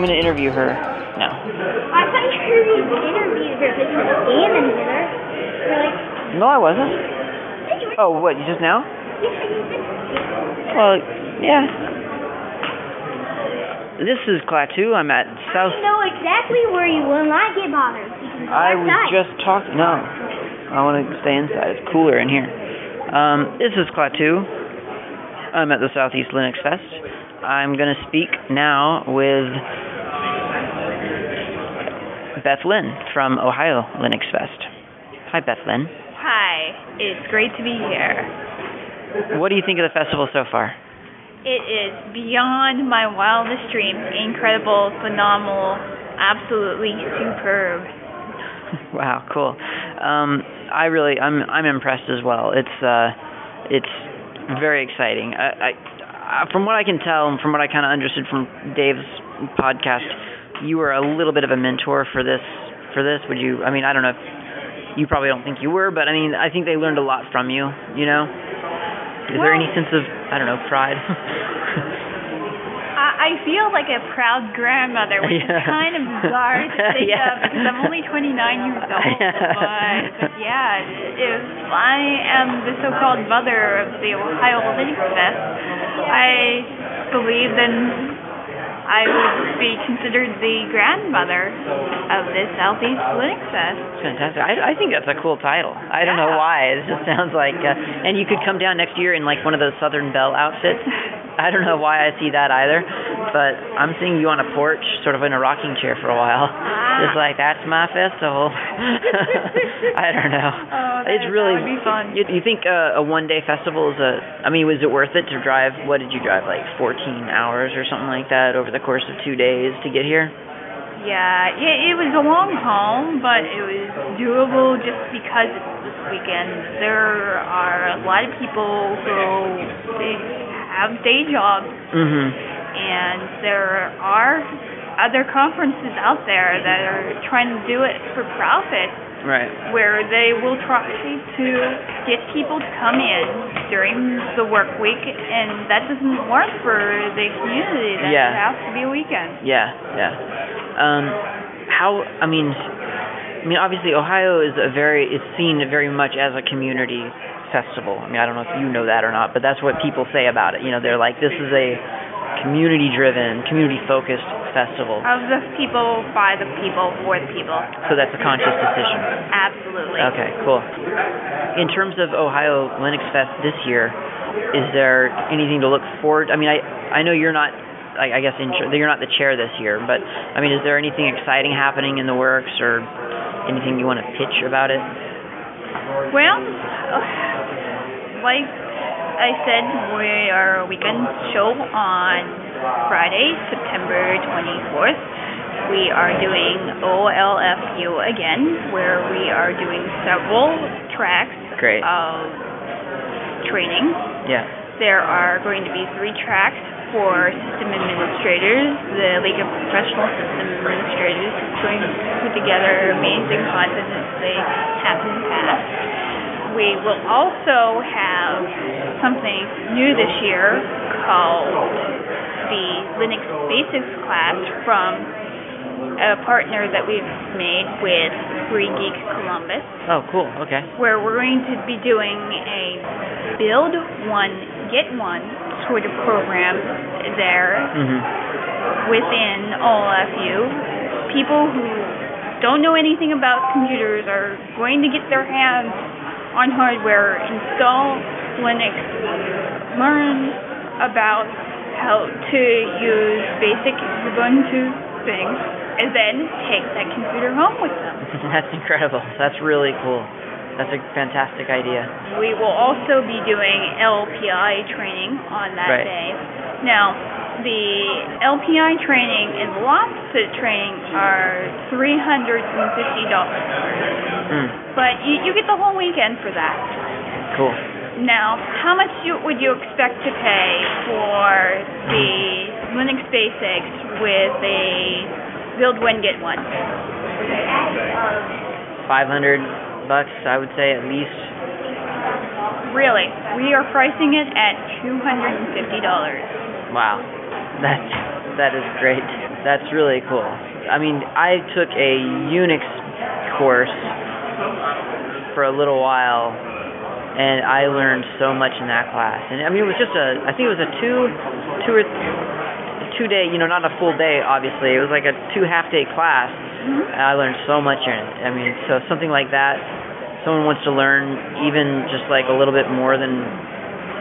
I'm gonna interview her now. I thought you interviewed her because you were with her. Like, No, I wasn't. "Hey, you were- Oh, what? Just now? yeah, you did." Well, yeah. This is Klaatu. I'm at South. You know exactly where you will not get bothered. I was outside. just talking. No, I want to stay inside. It's cooler in here. Um, this is Klaatu. I'm at the Southeast Linux Fest. I'm going to speak now with Beth Lynn from Ohio Linux Fest. Hi, Beth Lynn. Hi, it's great to be here. What do you think of the festival so far? It is beyond my wildest dreams. Incredible, phenomenal, absolutely superb. wow, cool. Um, I really, I'm, I'm impressed as well. It's, uh, it's very exciting. I, I, I- from what I can tell, and from what I kind of understood from Dave's podcast, you were a little bit of a mentor for this. For this, would you? I mean, I don't know. if You probably don't think you were, but I mean, I think they learned a lot from you. You know, is there any sense of, I don't know, pride? I, I feel like a proud grandmother, which Yeah. is kind of bizarre to think Yeah. of because I'm only 29 years old. But, but yeah, if I am the so-called mother of the Ohio Linux Fest, I believe then I would be considered the grandmother of the Southeast Linux Fest. Fantastic. I, I think that's a cool title. I don't know why. It just sounds like, uh, and you could come down next year in like one of those Southern Belle outfits. I don't know why I see that either, but I'm seeing you on a porch, sort of in a rocking chair for a while. Just like that's my festival. I don't know. Oh, it's really. would be fun. You, you think uh, a one-day festival is a? I mean, was it worth it to drive? What did you drive? Like 14 hours or something like that over the course of two days to get here? Yeah, it, it was a long haul, but it was doable just because it's this weekend. There are a lot of people who they have day jobs, Mm-hmm. And there are other conferences out there that are trying to do it for profit, Right. where they will try to get people to come in during the work week, and that doesn't work for the community. That Yeah. has to be a weekend. Yeah, yeah. Um, how? I mean, I mean, obviously, Ohio is a very it's seen very much as a community festival. I mean, I don't know if you know that or not, but that's what people say about it. You know, they're like, this is a community-driven, community-focused festival. Of the people, by the people, for the people. So that's a conscious decision. Absolutely. Okay, cool. In terms of Ohio Linux Fest this year, is there anything to look forward? I mean, I I know you're not, I, I guess, in, you're not the chair this year, but I mean, is there anything exciting happening in the works or anything you want to pitch about it? Well, like I said, we are a weekend show on Friday, September 24th. We are doing OLFU again, where we are doing several tracks Great. of training. Yeah. There are going to be three tracks for system administrators. The League of Professional System Administrators is going to put together amazing content as they have in the past. We will also have something new this year called the Linux Basics class from a partner that we've made with Free Geek Columbus Oh, cool. Okay. where we're going to be doing a build one, get one sort of program there Mhm. within OLFU. People who don't know anything about computers are going to get their hands on hardware, install Linux, learn about how to use basic Ubuntu things, and then take that computer home with them. That's incredible. That's really cool. That's a fantastic idea. We will also be doing LPI training on that Right. day. Now, the LPI training and the LOPSA training are $350, Mm, but you, you get the whole weekend for that. cool. Now, how much you, would you expect to pay for the Linux Basics with a build one, get one? 500 bucks, I would say at least. Really, we are pricing it at $250. Wow. That that is great. That's really cool. I mean, I took a Unix course for a little while, and I learned so much in that class. And I mean, it was just a, I think it was a two, two or two day, you know, not a full day, obviously. It was like a two half day class. And I learned so much in it. I mean, so something like that, someone wants to learn even just like a little bit more than,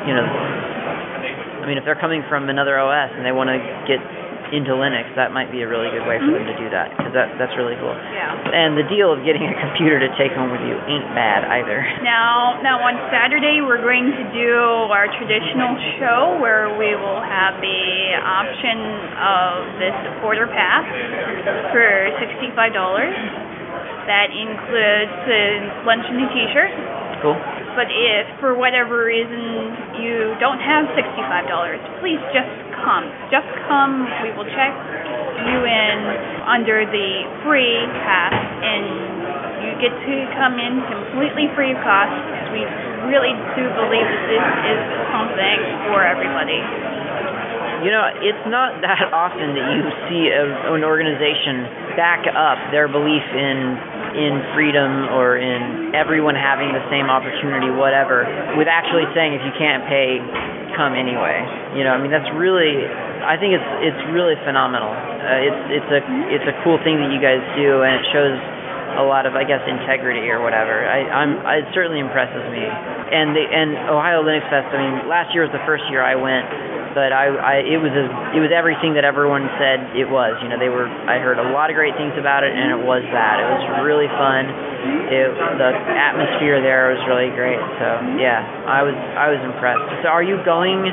you know, I mean, if they're coming from another OS and they want to get into Linux, that might be a really good way for them to do that because that that's really cool. Yeah. And the deal of getting a computer to take home with you ain't bad either. Now, now on Saturday we're going to do our traditional show where we will have the option of the supporter pass for sixty-five dollars. That includes uh, lunch and a T-shirt. Cool. But if for whatever reason you don't have sixty-five dollars, please just come. Just come. We will check you in under the free pass, and you get to come in completely free of cost. We really do believe that this is something for everybody. You know, it's not that often that you see a, an organization back up their belief in in freedom or in everyone having the same opportunity, whatever, with actually saying if you can't pay, come anyway. You know, I mean that's really, I think it's it's really phenomenal. Uh, it's it's a it's a cool thing that you guys do, and it shows a lot of I guess integrity or whatever. I, I'm it certainly impresses me. And the and Ohio Linux Fest. I mean, last year was the first year I went, but I, I it was a, it was everything that everyone said it was. You know, they were I heard a lot of great things about it, and it was that. It was really fun. It the atmosphere there was really great. So yeah, I was I was impressed. So are you going?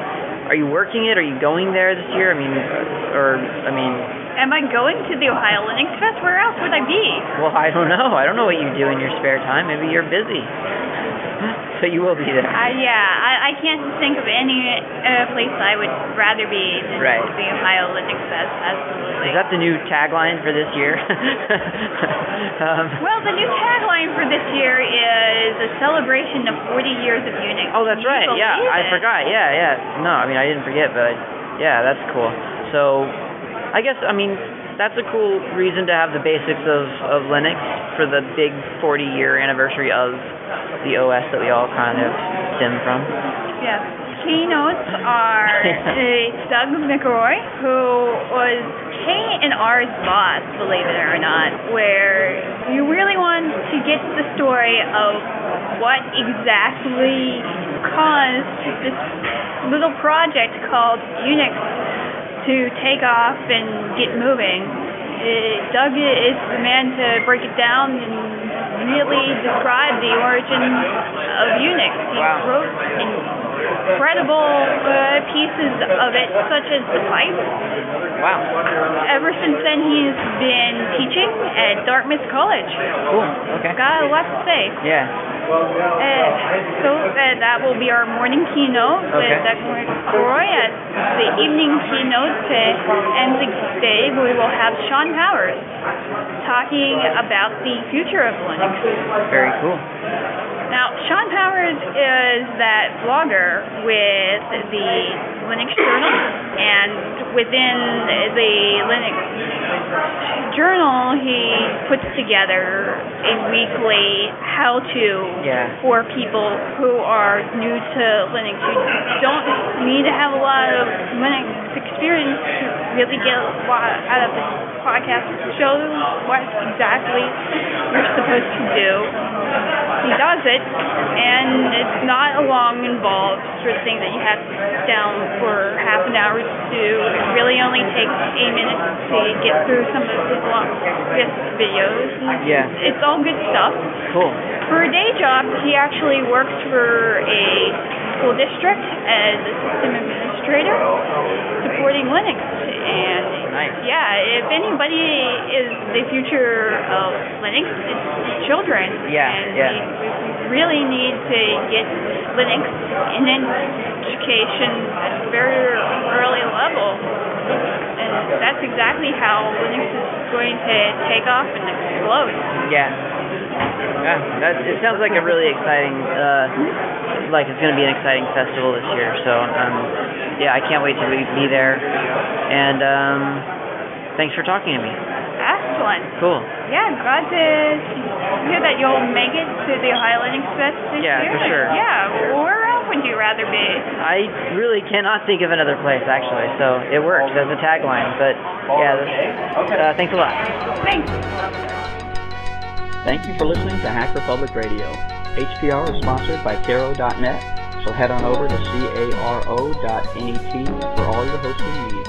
Are you working it? Are you going there this year? I mean, or I mean, Am I going to the Ohio Linux Fest? Where else would I be? well, I don't know. I don't know what you do in your spare time. Maybe you're busy. So you will be there. Uh, yeah, I, I can't think of any uh, place I would rather be than Right. the Ohio Linux Fest. Absolutely. Is that the new tagline for this year? um, well, the new tagline for this year is a celebration of 40 years of Unix. oh, that's right. Yeah, believe I it? forgot. Yeah, yeah. No, I mean I didn't forget, but yeah, that's cool. So, I guess I mean that's a cool reason to have the basics of of Linux for the big 40 year anniversary of the OS that we all kind of stem from. Yes. Keynotes are Doug McIlroy, who was K and R's boss, believe it or not, where you really want to get the story of what exactly caused this little project called Unix to take off and get moving. Uh, Doug is the man to break it down and really describe the origin of Unix. He Wow. wrote incredible uh, pieces of it, such as the pipe. Wow. Ever since then, he's been teaching at Dartmouth College. Cool. Okay. Got a lot to say. Yeah. Uh, so that will be our morning keynote with Okay. Doug McIlroy. At the evening keynote end the day, we will have Shawn Powers talking about the future of Linux. Very cool. Now, Shawn Powers is that blogger with the Linux Journal, and within the Linux Journal, he puts together a weekly how-to Yeah. for people who are new to Linux. You don't need to have a lot of Linux experience to really get a lot out of this podcast. Show what exactly you're supposed to do. He does it, and it's not a long, involved sort of thing that you have to sit down for half an hour to do. It really only takes a minute to get through some of his long videos. And Yeah. It's all good stuff. Cool. For a day job, he actually works for a school district as a system administrator, supporting Linux. And if anybody is the future of Linux, it's children. Yeah, and yeah. We, really need to get Linux in education at a very early level. And that's exactly how Linux is going to take off and explode. Yeah. Yeah, that, it sounds like a really exciting, uh, like it's going to be an exciting festival this year. So, um, yeah, I can't wait to be, be there. And um, thanks for talking to me. Excellent. Cool. Yeah, I'm glad to hear that you'll make it to the Ohio Linux Fest this Yeah, year. for sure. Yeah, where else would you rather be? I really cannot think of another place actually, so it works as a tagline. But yeah, this, uh, thanks a lot. Thanks. Thank you for listening to Hacker Public Radio. HPR is sponsored by Caro.net, so head on over to caro.net for all your hosting needs.